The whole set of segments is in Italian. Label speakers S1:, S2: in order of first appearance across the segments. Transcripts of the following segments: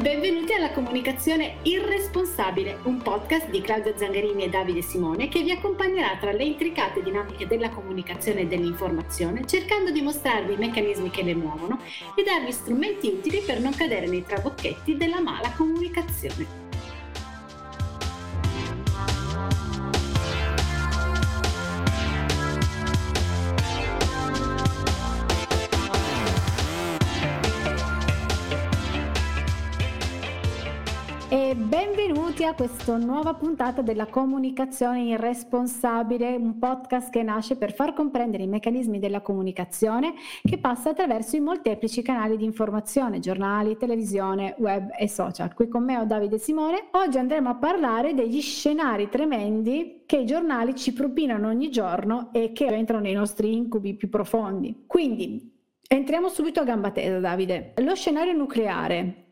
S1: Benvenuti alla comunicazione irresponsabile, un podcast di Claudia Zangarini e Davide Simone che vi accompagnerà tra le intricate dinamiche della comunicazione e dell'informazione, cercando di mostrarvi i meccanismi che le muovono e darvi strumenti utili per non cadere nei trabocchetti della mala comunicazione. E benvenuti a questa nuova puntata della comunicazione irresponsabile, un podcast che nasce per far comprendere i meccanismi della comunicazione che passa attraverso i molteplici canali di informazione, giornali, televisione, web e social. Qui con me ho Davide Simone. Oggi andremo a parlare degli scenari tremendi che i giornali ci propinano ogni giorno e che entrano nei nostri incubi più profondi. Quindi entriamo subito a gamba tesa, Davide. Lo scenario nucleare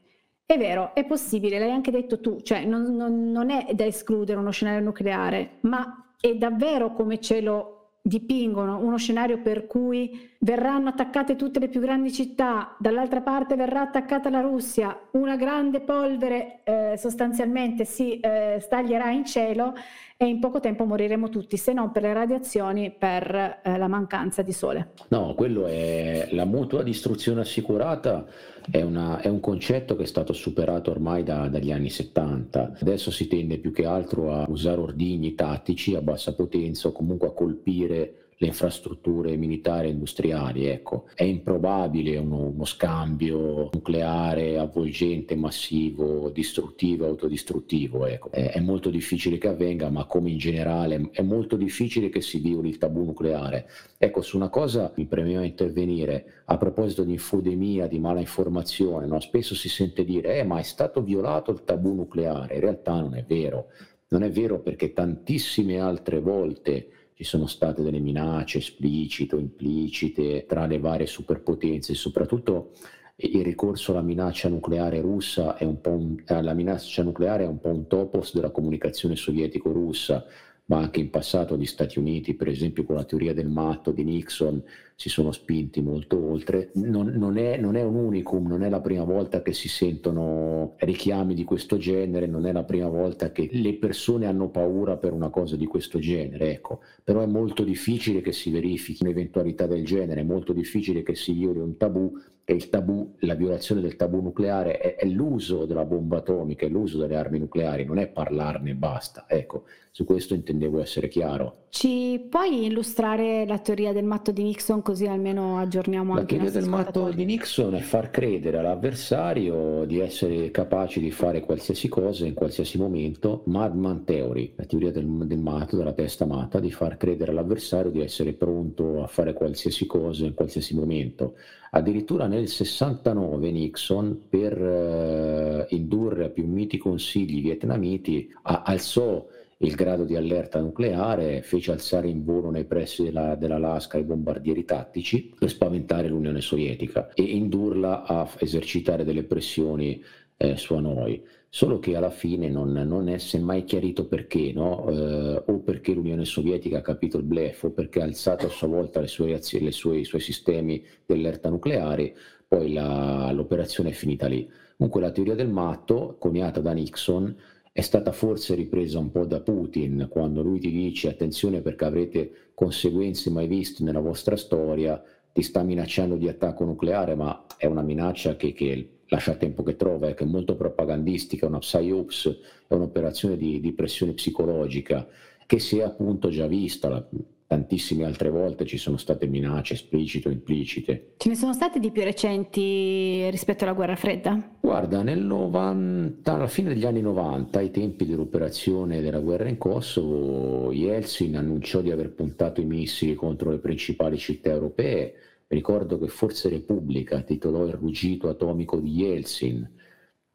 S1: è vero, è possibile, l'hai anche detto tu, cioè non, non, non è da escludere uno scenario nucleare, ma è davvero come ce lo dipingono, uno scenario per cui verranno attaccate tutte le più grandi città, dall'altra parte verrà attaccata la Russia, una grande polvere eh, sostanzialmente si eh, staglierà in cielo e in poco tempo moriremo tutti, se non per le radiazioni, per eh, la mancanza di sole.
S2: No, quello è la mutua distruzione assicurata è, una, è, un concetto che è stato superato ormai da, dagli anni 70. Adesso si tende più che altro a usare ordigni tattici a bassa potenza o comunque a colpire le infrastrutture militari e industriali. Ecco. È improbabile uno, uno, scambio nucleare avvolgente, massivo, distruttivo, autodistruttivo. Ecco. È, è, molto difficile che avvenga, ma come in generale è molto difficile che si violi il tabù nucleare. Ecco, su una cosa mi premeva intervenire a proposito di infodemia, di mala informazione. No? Spesso si sente dire, eh, ma è stato violato il tabù nucleare. In realtà non è vero. Non è vero perché tantissime altre volte ci sono state delle minacce esplicite o implicite tra le varie superpotenze, soprattutto il ricorso alla minaccia nucleare russa è un po' un, la minaccia nucleare è un po' un topos della comunicazione sovietico-russa ma anche in passato gli Stati Uniti, per esempio con la teoria del matto di Nixon, si sono spinti molto oltre. Non, non, è, non, è, un unicum, non è la prima volta che si sentono richiami di questo genere, non è la prima volta che le persone hanno paura per una cosa di questo genere, ecco. però è molto difficile che si verifichi un'eventualità del genere, è molto difficile che si violi un tabù e il tabù, la violazione del tabù nucleare è, è l'uso della bomba atomica, è l'uso delle armi nucleari, non è parlarne e basta. Ecco, su questo intendevo essere chiaro.
S1: Ci puoi illustrare la teoria del matto di Nixon così almeno aggiorniamo
S2: la
S1: anche
S2: La teoria del matto di Nixon è far credere all'avversario di essere capaci di fare qualsiasi cosa in qualsiasi momento, Madman Theory, la teoria del, del matto, della testa matta, di far credere all'avversario di essere pronto a fare qualsiasi cosa in qualsiasi momento. Addirittura nel 69 Nixon, per eh, indurre a più miti consigli vietnamiti, alzò il grado di allerta nucleare, fece alzare in volo nei pressi della, dell'Alaska i bombardieri tattici per spaventare l'Unione Sovietica e indurla a esercitare delle pressioni eh, su a noi. Solo che alla fine non, non è mai chiarito perché, no? eh, o perché l'Unione Sovietica ha capito il blef, o perché ha alzato a sua volta sue le sue, i suoi sistemi di allerta nucleare, poi la, l'operazione è finita lì. Comunque la teoria del matto, coniata da Nixon, è stata forse ripresa un po' da Putin quando lui ti dice attenzione perché avrete conseguenze mai viste nella vostra storia, ti sta minacciando di attacco nucleare, ma è una minaccia che, che lascia tempo che trova, eh, che è molto propagandistica, una psyops, è un'operazione di, di pressione psicologica che si è appunto già vista. Tantissime altre volte ci sono state minacce esplicite o implicite.
S1: Ce ne sono state di più recenti rispetto alla guerra fredda?
S2: Guarda, nel 90, alla fine degli anni 90, ai tempi dell'operazione della guerra in Kosovo, Yeltsin annunciò di aver puntato i missili contro le principali città europee. Ricordo che Forze Repubblica titolò il ruggito atomico di Yeltsin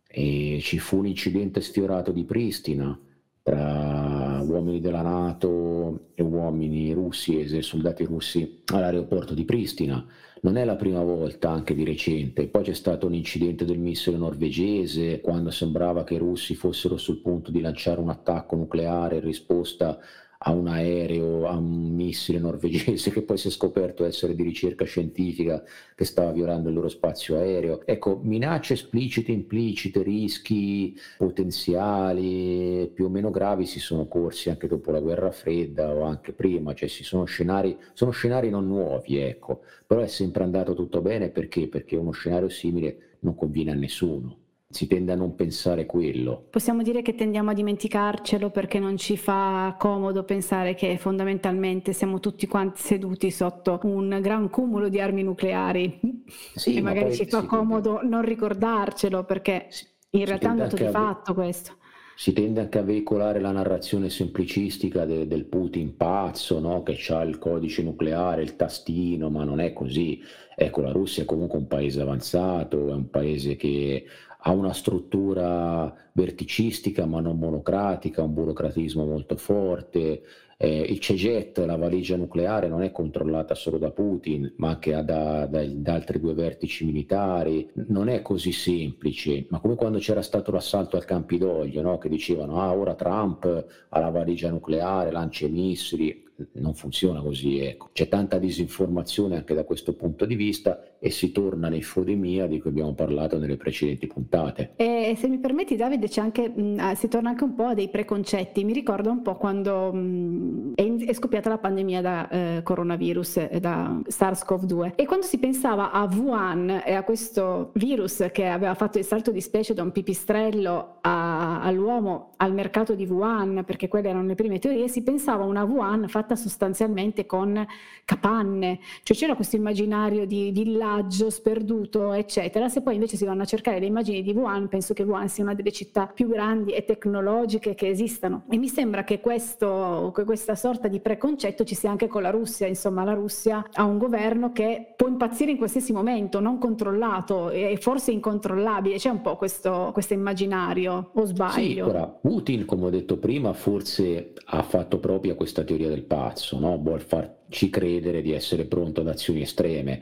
S2: e ci fu un incidente sfiorato di Pristina tra uomini della Nato e uomini russi e soldati russi all'aeroporto di Pristina. Non è la prima volta, anche di recente. Poi c'è stato un incidente del missile norvegese, quando sembrava che i russi fossero sul punto di lanciare un attacco nucleare in risposta a un aereo, a un missile norvegese che poi si è scoperto essere di ricerca scientifica che stava violando il loro spazio aereo. Ecco, minacce esplicite, implicite, rischi potenziali più o meno gravi si sono corsi anche dopo la guerra fredda o anche prima, cioè si sono scenari, sono scenari non nuovi, ecco, però è sempre andato tutto bene perché? Perché uno scenario simile non conviene a nessuno si tende a non pensare quello.
S1: Possiamo dire che tendiamo a dimenticarcelo perché non ci fa comodo pensare che fondamentalmente siamo tutti quanti seduti sotto un gran cumulo di armi nucleari sì, e magari ci fa comodo tende... non ricordarcelo perché si, in realtà è un dato di fatto questo
S2: si tende anche a veicolare la narrazione semplicistica de, del Putin pazzo, no? che ha il codice nucleare, il tastino, ma non è così. Ecco, la Russia è comunque un paese avanzato, è un paese che ha una struttura verticistica ma non monocratica, un burocratismo molto forte. Eh, il CEGET, la valigia nucleare, non è controllata solo da Putin, ma anche da, da, da, altri due vertici militari. Non è così semplice, ma come quando c'era stato l'assalto al Campidoglio, no? che dicevano ah, ora Trump ha la valigia nucleare, lancia i missili non funziona così. Ecco. C'è tanta disinformazione anche da questo punto di vista e si torna nei fodemia di cui abbiamo parlato nelle precedenti puntate.
S1: E se mi permetti Davide, anche, mh, ah, si torna anche un po' a dei preconcetti. Mi ricordo un po' quando mh, è, in, è, scoppiata la pandemia da eh, coronavirus, eh, da SARS-CoV-2 e quando si pensava a Wuhan e a questo virus che aveva fatto il salto di specie da un pipistrello a, all'uomo al mercato di Wuhan, perché quelle erano le prime teorie, si pensava a una Wuhan fatta fatta sostanzialmente con capanne, cioè c'era questo immaginario di villaggio sperduto, eccetera. Se poi invece si vanno a cercare le immagini di Wuhan, penso che Wuhan sia una delle città più grandi e tecnologiche che esistano. E mi sembra che questo, questa sorta di preconcetto ci sia anche con la Russia. Insomma, la Russia ha un governo che può impazzire in qualsiasi momento, non controllato e forse incontrollabile. C'è un po' questo, questo immaginario, o sbaglio?
S2: Sì, ora, Putin, come ho detto prima, forse ha fatto propria questa teoria del pazzo, no? vuol farci credere di essere pronto ad azioni estreme.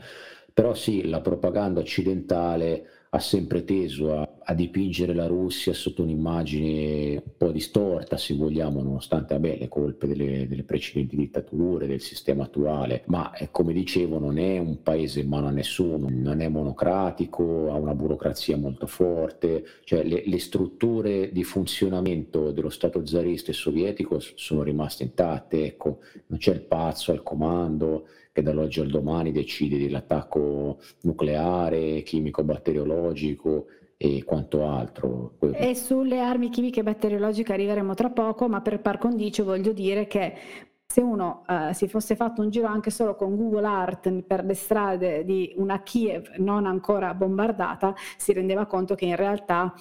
S2: Però sì, la propaganda occidentale ha sempre teso a, a, dipingere la Russia sotto un'immagine un po' distorta, se vogliamo, nonostante vabbè, le colpe delle, delle, precedenti dittature, del sistema attuale, ma eh, come dicevo non è un paese in mano a nessuno, non è monocratico, ha una burocrazia molto forte, cioè le, le strutture di funzionamento dello Stato zarista e sovietico sono rimaste intatte, ecco, non c'è il pazzo al comando, che dall'oggi al domani decide dell'attacco nucleare, chimico-batteriologico e quanto altro.
S1: E sulle armi chimiche e batteriologiche arriveremo tra poco, ma per par condicio voglio dire che se uno uh, si fosse fatto un giro anche solo con Google Art per le strade di una Kiev non ancora bombardata, si rendeva conto che in realtà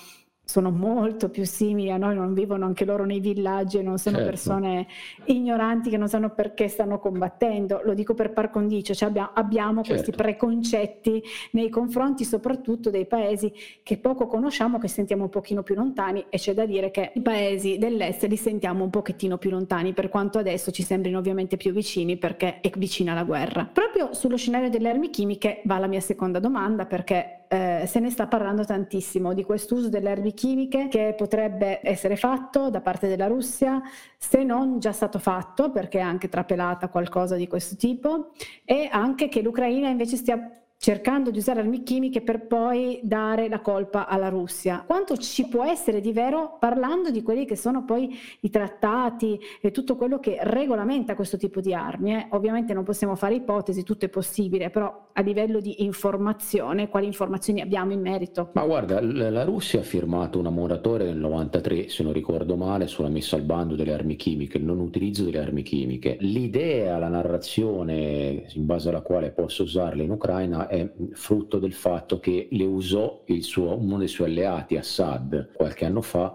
S1: sono molto più simili a noi, non vivono anche loro nei villaggi e non sono certo. persone ignoranti che non sanno perché stanno combattendo. Lo dico per par condicio, cioè abbiamo, abbiamo certo. questi preconcetti nei confronti soprattutto dei paesi che poco conosciamo, che sentiamo un pochino più lontani e c'è da dire che i paesi dell'est li sentiamo un pochettino più lontani, per quanto adesso ci sembrino ovviamente più vicini perché è vicina la guerra. Proprio sullo scenario delle armi chimiche va la mia seconda domanda perché eh, se ne sta parlando tantissimo di quest'uso delle armi chimiche che potrebbe essere fatto da parte della Russia, se non già stato fatto, perché è anche trapelata qualcosa di questo tipo, e anche che l'Ucraina invece stia cercando di usare armi chimiche per poi dare la colpa alla Russia. Quanto ci può essere di vero parlando di quelli che sono poi i trattati e tutto quello che regolamenta questo tipo di armi? Eh? Ovviamente non possiamo fare ipotesi, tutto è possibile, però a livello di informazione, quali informazioni abbiamo in merito?
S2: Ma guarda, la Russia ha firmato una moratoria nel 93, se non ricordo male, sulla messa al bando delle armi chimiche, il non utilizzo delle armi chimiche. L'idea, la narrazione in base alla quale posso usarle in Ucraina è frutto del fatto che le usò suo, uno dei suoi alleati, Assad, qualche anno fa,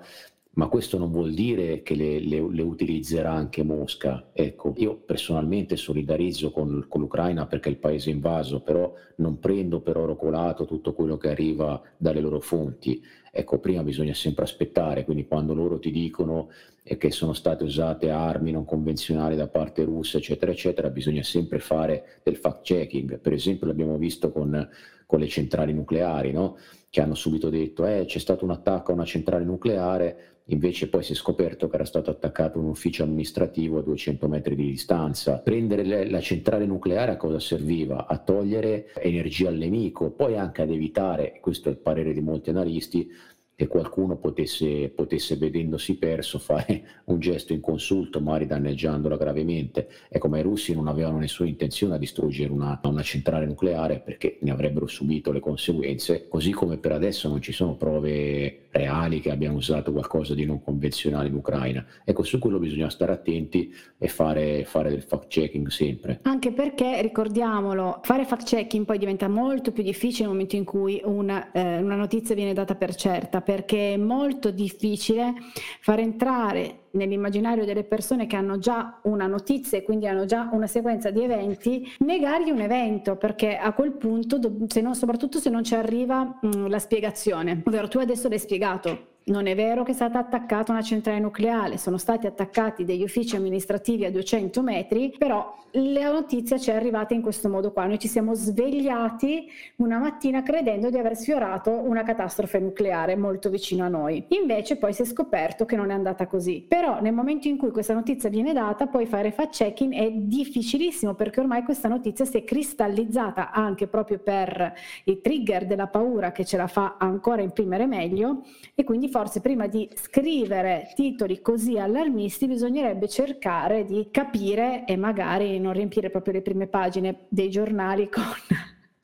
S2: ma questo non vuol dire che le, le, le utilizzerà anche Mosca. Ecco, io personalmente solidarizzo con, con, l'Ucraina perché è il paese invaso, però non prendo per oro colato tutto quello che arriva dalle loro fonti. Ecco, prima bisogna sempre aspettare, quindi quando loro ti dicono che sono state usate armi non convenzionali da parte russa, eccetera, eccetera, bisogna sempre fare del fact checking. Per esempio l'abbiamo visto con, con le centrali nucleari, no? che hanno subito detto eh, c'è stato un attacco a una centrale nucleare, invece poi si è scoperto che era stato attaccato un ufficio amministrativo a 200 metri di distanza. Prendere le, la centrale nucleare a cosa serviva? A togliere energia al nemico, poi anche ad evitare, questo è il parere di molti analisti, che qualcuno potesse, potesse, vedendosi perso, fare un gesto inconsulto, magari danneggiandola gravemente. Ecco, ma i russi non avevano nessuna intenzione a distruggere una, una, centrale nucleare perché ne avrebbero subito le conseguenze, così come per adesso non ci sono prove reali che abbiano usato qualcosa di non convenzionale in Ucraina. Ecco, su quello bisogna stare attenti e fare, fare del fact-checking sempre.
S1: Anche perché, ricordiamolo, fare fact-checking poi diventa molto più difficile nel momento in cui una, eh, una notizia viene data per certa perché è molto difficile far entrare nell'immaginario delle persone che hanno già una notizia e quindi hanno già una sequenza di eventi, negargli un evento perché a quel punto, se non, soprattutto se non ci arriva mh, la spiegazione, ovvero tu adesso l'hai spiegato, non è vero che è stata attaccata una centrale nucleare, sono stati attaccati degli uffici amministrativi a 200 metri, però la notizia ci è arrivata in questo modo qua. Noi ci siamo svegliati una mattina credendo di aver sfiorato una catastrofe nucleare molto vicino a noi. Invece poi si è scoperto che non è andata così. Però nel momento in cui questa notizia viene data, poi fare fact-checking è difficilissimo perché ormai questa notizia si è cristallizzata anche proprio per i trigger della paura che ce la fa ancora imprimere meglio e quindi forse prima di scrivere titoli così allarmisti bisognerebbe cercare di capire e magari non riempire proprio le prime pagine dei giornali con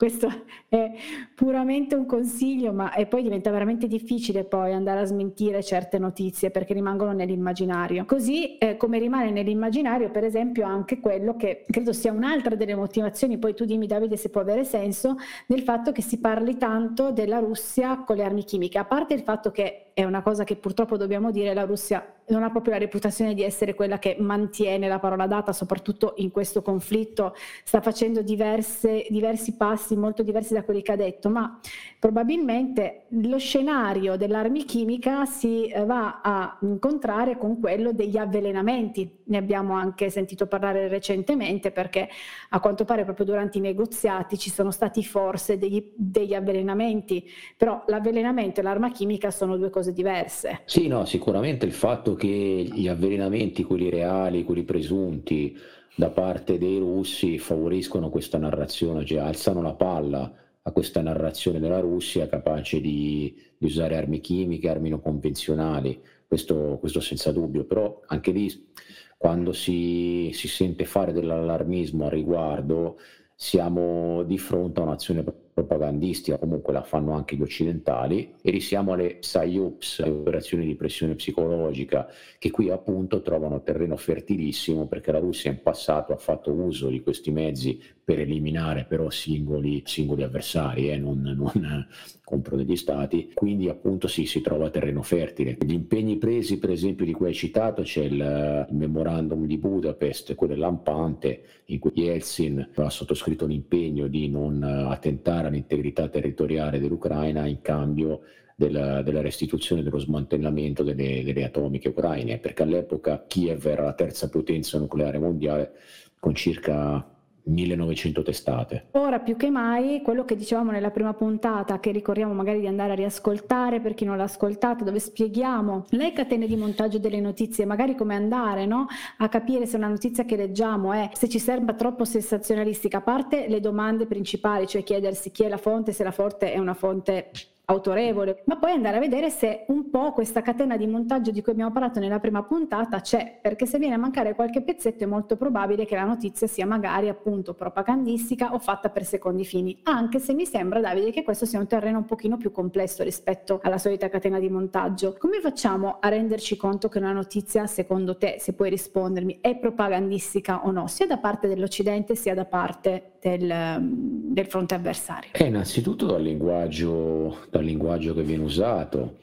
S1: questo è puramente un consiglio, ma e poi diventa veramente difficile poi andare a smentire certe notizie perché rimangono nell'immaginario. Così eh, come rimane nell'immaginario, per esempio, anche quello che credo sia un'altra delle motivazioni, poi tu dimmi Davide se può avere senso, del fatto che si parli tanto della Russia con le armi chimiche, a parte il fatto che è una cosa che purtroppo dobbiamo dire, la Russia non ha proprio la reputazione di essere quella che mantiene la parola data, soprattutto in questo conflitto, sta facendo diverse, diversi passi molto diversi da quelli che ha detto, ma probabilmente lo scenario dell'armi chimica si eh, va a incontrare con quello degli avvelenamenti. Ne abbiamo anche sentito parlare recentemente perché a quanto pare proprio durante i negoziati ci sono stati forse degli, degli avvelenamenti, però l'avvelenamento e l'arma chimica sono due cose diverse.
S2: Sì, no, sicuramente il fatto che gli avvelenamenti, quelli reali, quelli presunti, da parte dei russi favoriscono questa narrazione, cioè alzano la palla a questa narrazione della Russia capace di, di usare armi chimiche, armi non convenzionali, questo, questo, senza dubbio, però anche lì quando si, si sente fare dell'allarmismo a riguardo siamo di fronte a un'azione propagandistica, comunque la fanno anche gli occidentali, e risiamo alle PSYOPS, le operazioni di pressione psicologica, che qui appunto trovano terreno fertilissimo perché la Russia in passato ha fatto uso di questi mezzi per eliminare però singoli, singoli avversari, eh, non, non contro degli stati, quindi appunto sì, si trova terreno fertile. Gli impegni presi per esempio di cui hai citato c'è il, il memorandum di Budapest, quello lampante, in cui Yeltsin ha sottoscritto l'impegno di non attentare all'integrità territoriale dell'Ucraina in cambio della, della, restituzione dello smantellamento delle, delle, atomiche ucraine, perché all'epoca Kiev era la terza potenza nucleare mondiale con circa 1900 testate.
S1: Ora più che mai quello che dicevamo nella prima puntata, che ricordiamo magari di andare a riascoltare per chi non l'ha ascoltata, dove spieghiamo le catene di montaggio delle notizie, magari come andare no? a capire se una notizia che leggiamo è se ci sembra troppo sensazionalistica, a parte le domande principali, cioè chiedersi chi è la fonte, se la fonte è una fonte autorevole, ma poi andare a vedere se un po' questa catena di montaggio di cui abbiamo parlato nella prima puntata c'è, perché se viene a mancare qualche pezzetto è molto probabile che la notizia sia magari appunto propagandistica o fatta per secondi fini, anche se mi sembra Davide che questo sia un terreno un pochino più complesso rispetto alla solita catena di montaggio. Come facciamo a renderci conto che una notizia, secondo te, se puoi rispondermi, è propagandistica o no, sia da parte dell'Occidente sia da parte del, del fronte avversario?
S2: Eh, innanzitutto dal linguaggio dal linguaggio che viene usato,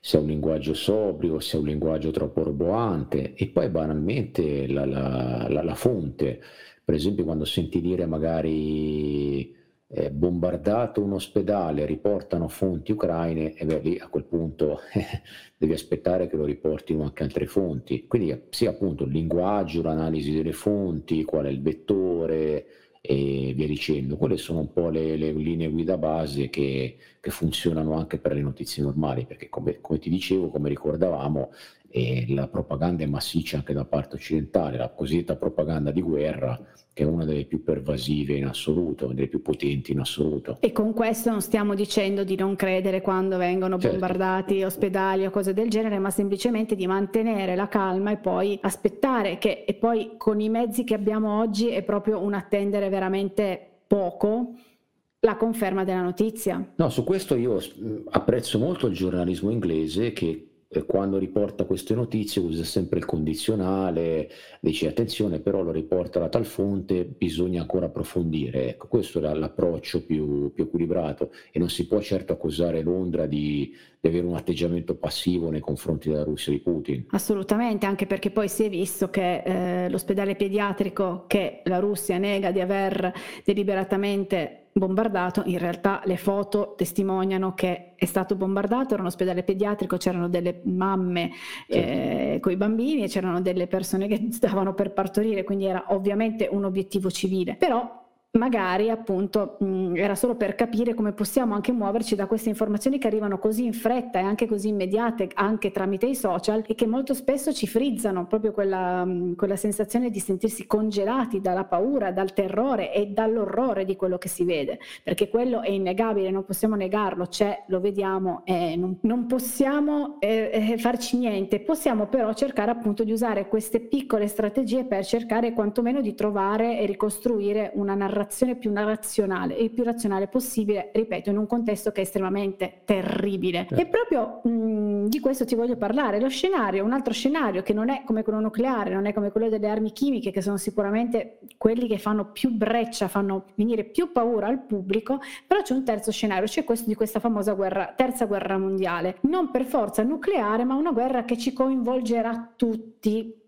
S2: se è un linguaggio sobrio, se è un linguaggio troppo roboante e poi banalmente la, la, la, la fonte. Per esempio quando senti dire magari eh, bombardato un ospedale, riportano fonti ucraine, e beh lì a quel punto devi aspettare che lo riportino anche altre fonti. Quindi sì appunto il linguaggio, l'analisi delle fonti, qual è il vettore e via dicendo. Quelle sono un po' le, le linee guida base che, che, funzionano anche per le notizie normali, perché come, come ti dicevo, come ricordavamo, e la propaganda è massiccia anche da parte occidentale, la cosiddetta propaganda di guerra, che è una delle più pervasive in assoluto, delle più potenti in assoluto.
S1: E con questo non stiamo dicendo di non credere quando vengono certo. bombardati ospedali o cose del genere, ma semplicemente di mantenere la calma e poi aspettare che, e poi con i mezzi che abbiamo oggi è proprio un attendere veramente poco la conferma della notizia.
S2: No, su questo io apprezzo molto il giornalismo inglese che quando riporta queste notizie usa sempre il condizionale, dice attenzione però lo riporta da tal fonte, bisogna ancora approfondire. Ecco, questo era l'approccio più, più equilibrato e non si può certo accusare Londra di, di, avere un atteggiamento passivo nei confronti della Russia di Putin.
S1: Assolutamente, anche perché poi si è visto che eh, l'ospedale pediatrico che la Russia nega di aver deliberatamente bombardato, in realtà le foto testimoniano che è stato bombardato, era un ospedale pediatrico, c'erano delle mamme eh, con i bambini e c'erano delle persone che stavano per partorire, quindi era ovviamente un obiettivo civile. Però magari appunto mh, era solo per capire come possiamo anche muoverci da queste informazioni che arrivano così in fretta e anche così immediate anche tramite i social e che molto spesso ci frizzano proprio quella, mh, quella sensazione di sentirsi congelati dalla paura, dal terrore e dall'orrore di quello che si vede, perché quello è innegabile, non possiamo negarlo, c'è, lo vediamo e non, non possiamo eh, eh, farci niente, possiamo però cercare appunto di usare queste piccole strategie per cercare quantomeno di trovare e ricostruire una narrazione narrazione più razionale e più razionale possibile, ripeto, in un contesto che è estremamente terribile. Eh. E proprio mh, di questo ti voglio parlare. Lo scenario, un altro scenario che non è come quello nucleare, non è come quello delle armi chimiche, che sono sicuramente quelli che fanno più breccia, fanno venire più paura al pubblico, però c'è un terzo scenario, c'è questo di questa famosa guerra, terza guerra mondiale. Non per forza nucleare, ma una guerra che ci coinvolgerà tutti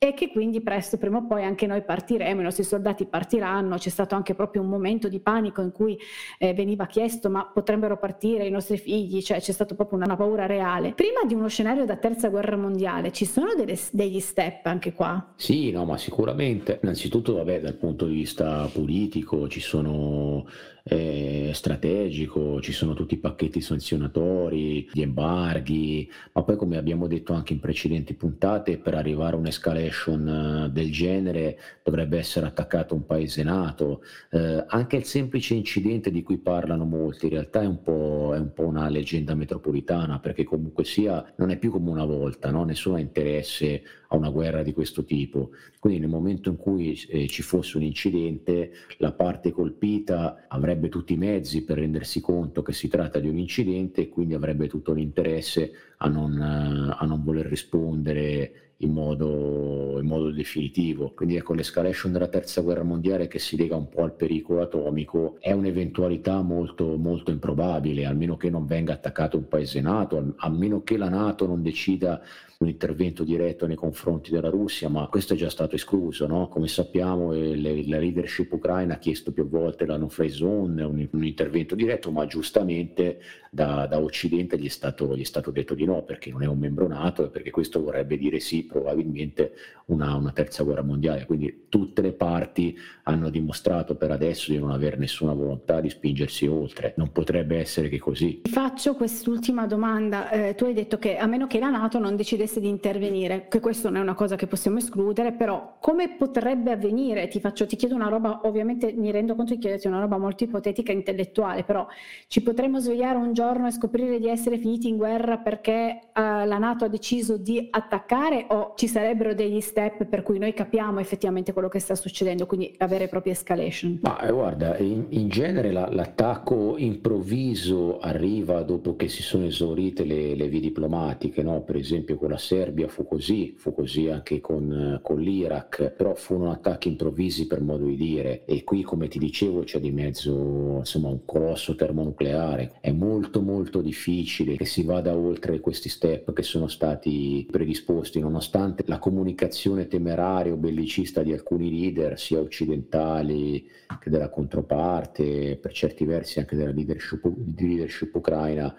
S1: e che quindi presto, prima o poi, anche noi partiremo, i nostri soldati partiranno. C'è stato anche proprio un momento di panico in cui eh, veniva chiesto ma potrebbero partire i nostri figli, cioè c'è stata proprio una, una paura reale. Prima di uno scenario da terza guerra mondiale, ci sono delle, degli step anche qua?
S2: Sì, no, ma sicuramente. Innanzitutto, vabbè, dal punto di vista politico ci sono eh, strategico, ci sono tutti i pacchetti sanzionatori, gli embarghi, ma poi come abbiamo detto anche in precedenti puntate, per arrivare a un'escalation eh, del genere dovrebbe essere attaccato un paese nato. Eh, anche il semplice incidente di cui parlano molti in realtà è un po', è un po una leggenda metropolitana, perché comunque sia non è più come una volta, no? nessuno ha interesse a una guerra di questo tipo. Quindi nel momento in cui eh, ci fosse un incidente, la parte colpita avrebbe tutti i mezzi per rendersi conto che si tratta di un incidente e quindi avrebbe tutto l'interesse a non, a non voler rispondere in modo, in modo, definitivo. Quindi ecco, l'escalation della terza guerra mondiale che si lega un po' al pericolo atomico è un'eventualità molto, molto improbabile, almeno che non venga attaccato un paese NATO, a meno che la NATO non decida un intervento diretto nei confronti della Russia, ma questo è già stato escluso. No? Come sappiamo le, la leadership ucraina ha chiesto più volte la no-fly zone, un, un intervento diretto, ma giustamente da, da Occidente gli è, stato, gli è, stato, detto di no, perché non è un membro NATO e perché questo vorrebbe dire sì, probabilmente una, una terza guerra mondiale. Quindi tutte le parti hanno dimostrato per adesso di non avere nessuna volontà di spingersi oltre. Non potrebbe essere che così.
S1: Faccio quest'ultima domanda. Eh, tu hai detto che a meno che la NATO non decidesse di intervenire, che questo non è una cosa che possiamo escludere, però come potrebbe avvenire? Ti, faccio, ti chiedo una roba, ovviamente mi rendo conto di chiederti una roba molto ipotetica e intellettuale, però ci potremmo svegliare un giorno e scoprire di essere finiti in guerra perché uh, la NATO ha deciso di attaccare o ci sarebbero degli step per cui noi capiamo effettivamente quello che sta succedendo, quindi la vera propria escalation?
S2: Ma eh, guarda, in, in genere la, l'attacco improvviso arriva dopo che si sono esaurite le, le vie diplomatiche, no? per esempio con la Serbia fu così, fu così anche con, con l'Iraq, però furono attacchi improvvisi per modo di dire e qui come ti dicevo c'è di mezzo insomma un colosso termonucleare, è molto molto difficile che si vada oltre questi step che sono stati predisposti, nonostante la comunicazione temeraria o bellicista di alcuni leader, sia occidentali che della controparte, per certi versi anche della leadership, leadership ucraina,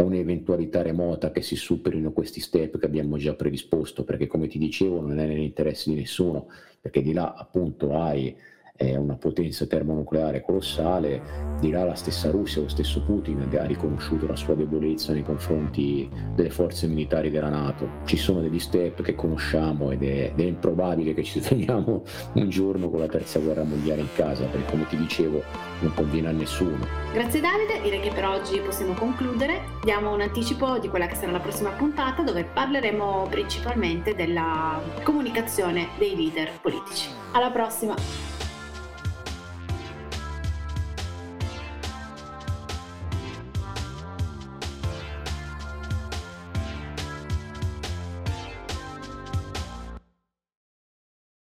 S2: è un'eventualità remota che si superino questi step che abbiamo già predisposto, perché come ti dicevo non è nell'interesse di nessuno, perché di là appunto hai è una potenza termonucleare colossale, di là la stessa Russia, lo stesso Putin ha riconosciuto la sua debolezza nei confronti delle forze militari della Nato. Ci sono degli step che conosciamo ed è, ed è improbabile che ci teniamo un giorno con la terza guerra mondiale in casa, perché come ti dicevo non conviene a nessuno.
S1: Grazie Davide, direi che per oggi possiamo concludere. Diamo un anticipo di quella che sarà la prossima puntata dove parleremo principalmente della comunicazione dei leader politici. Alla prossima!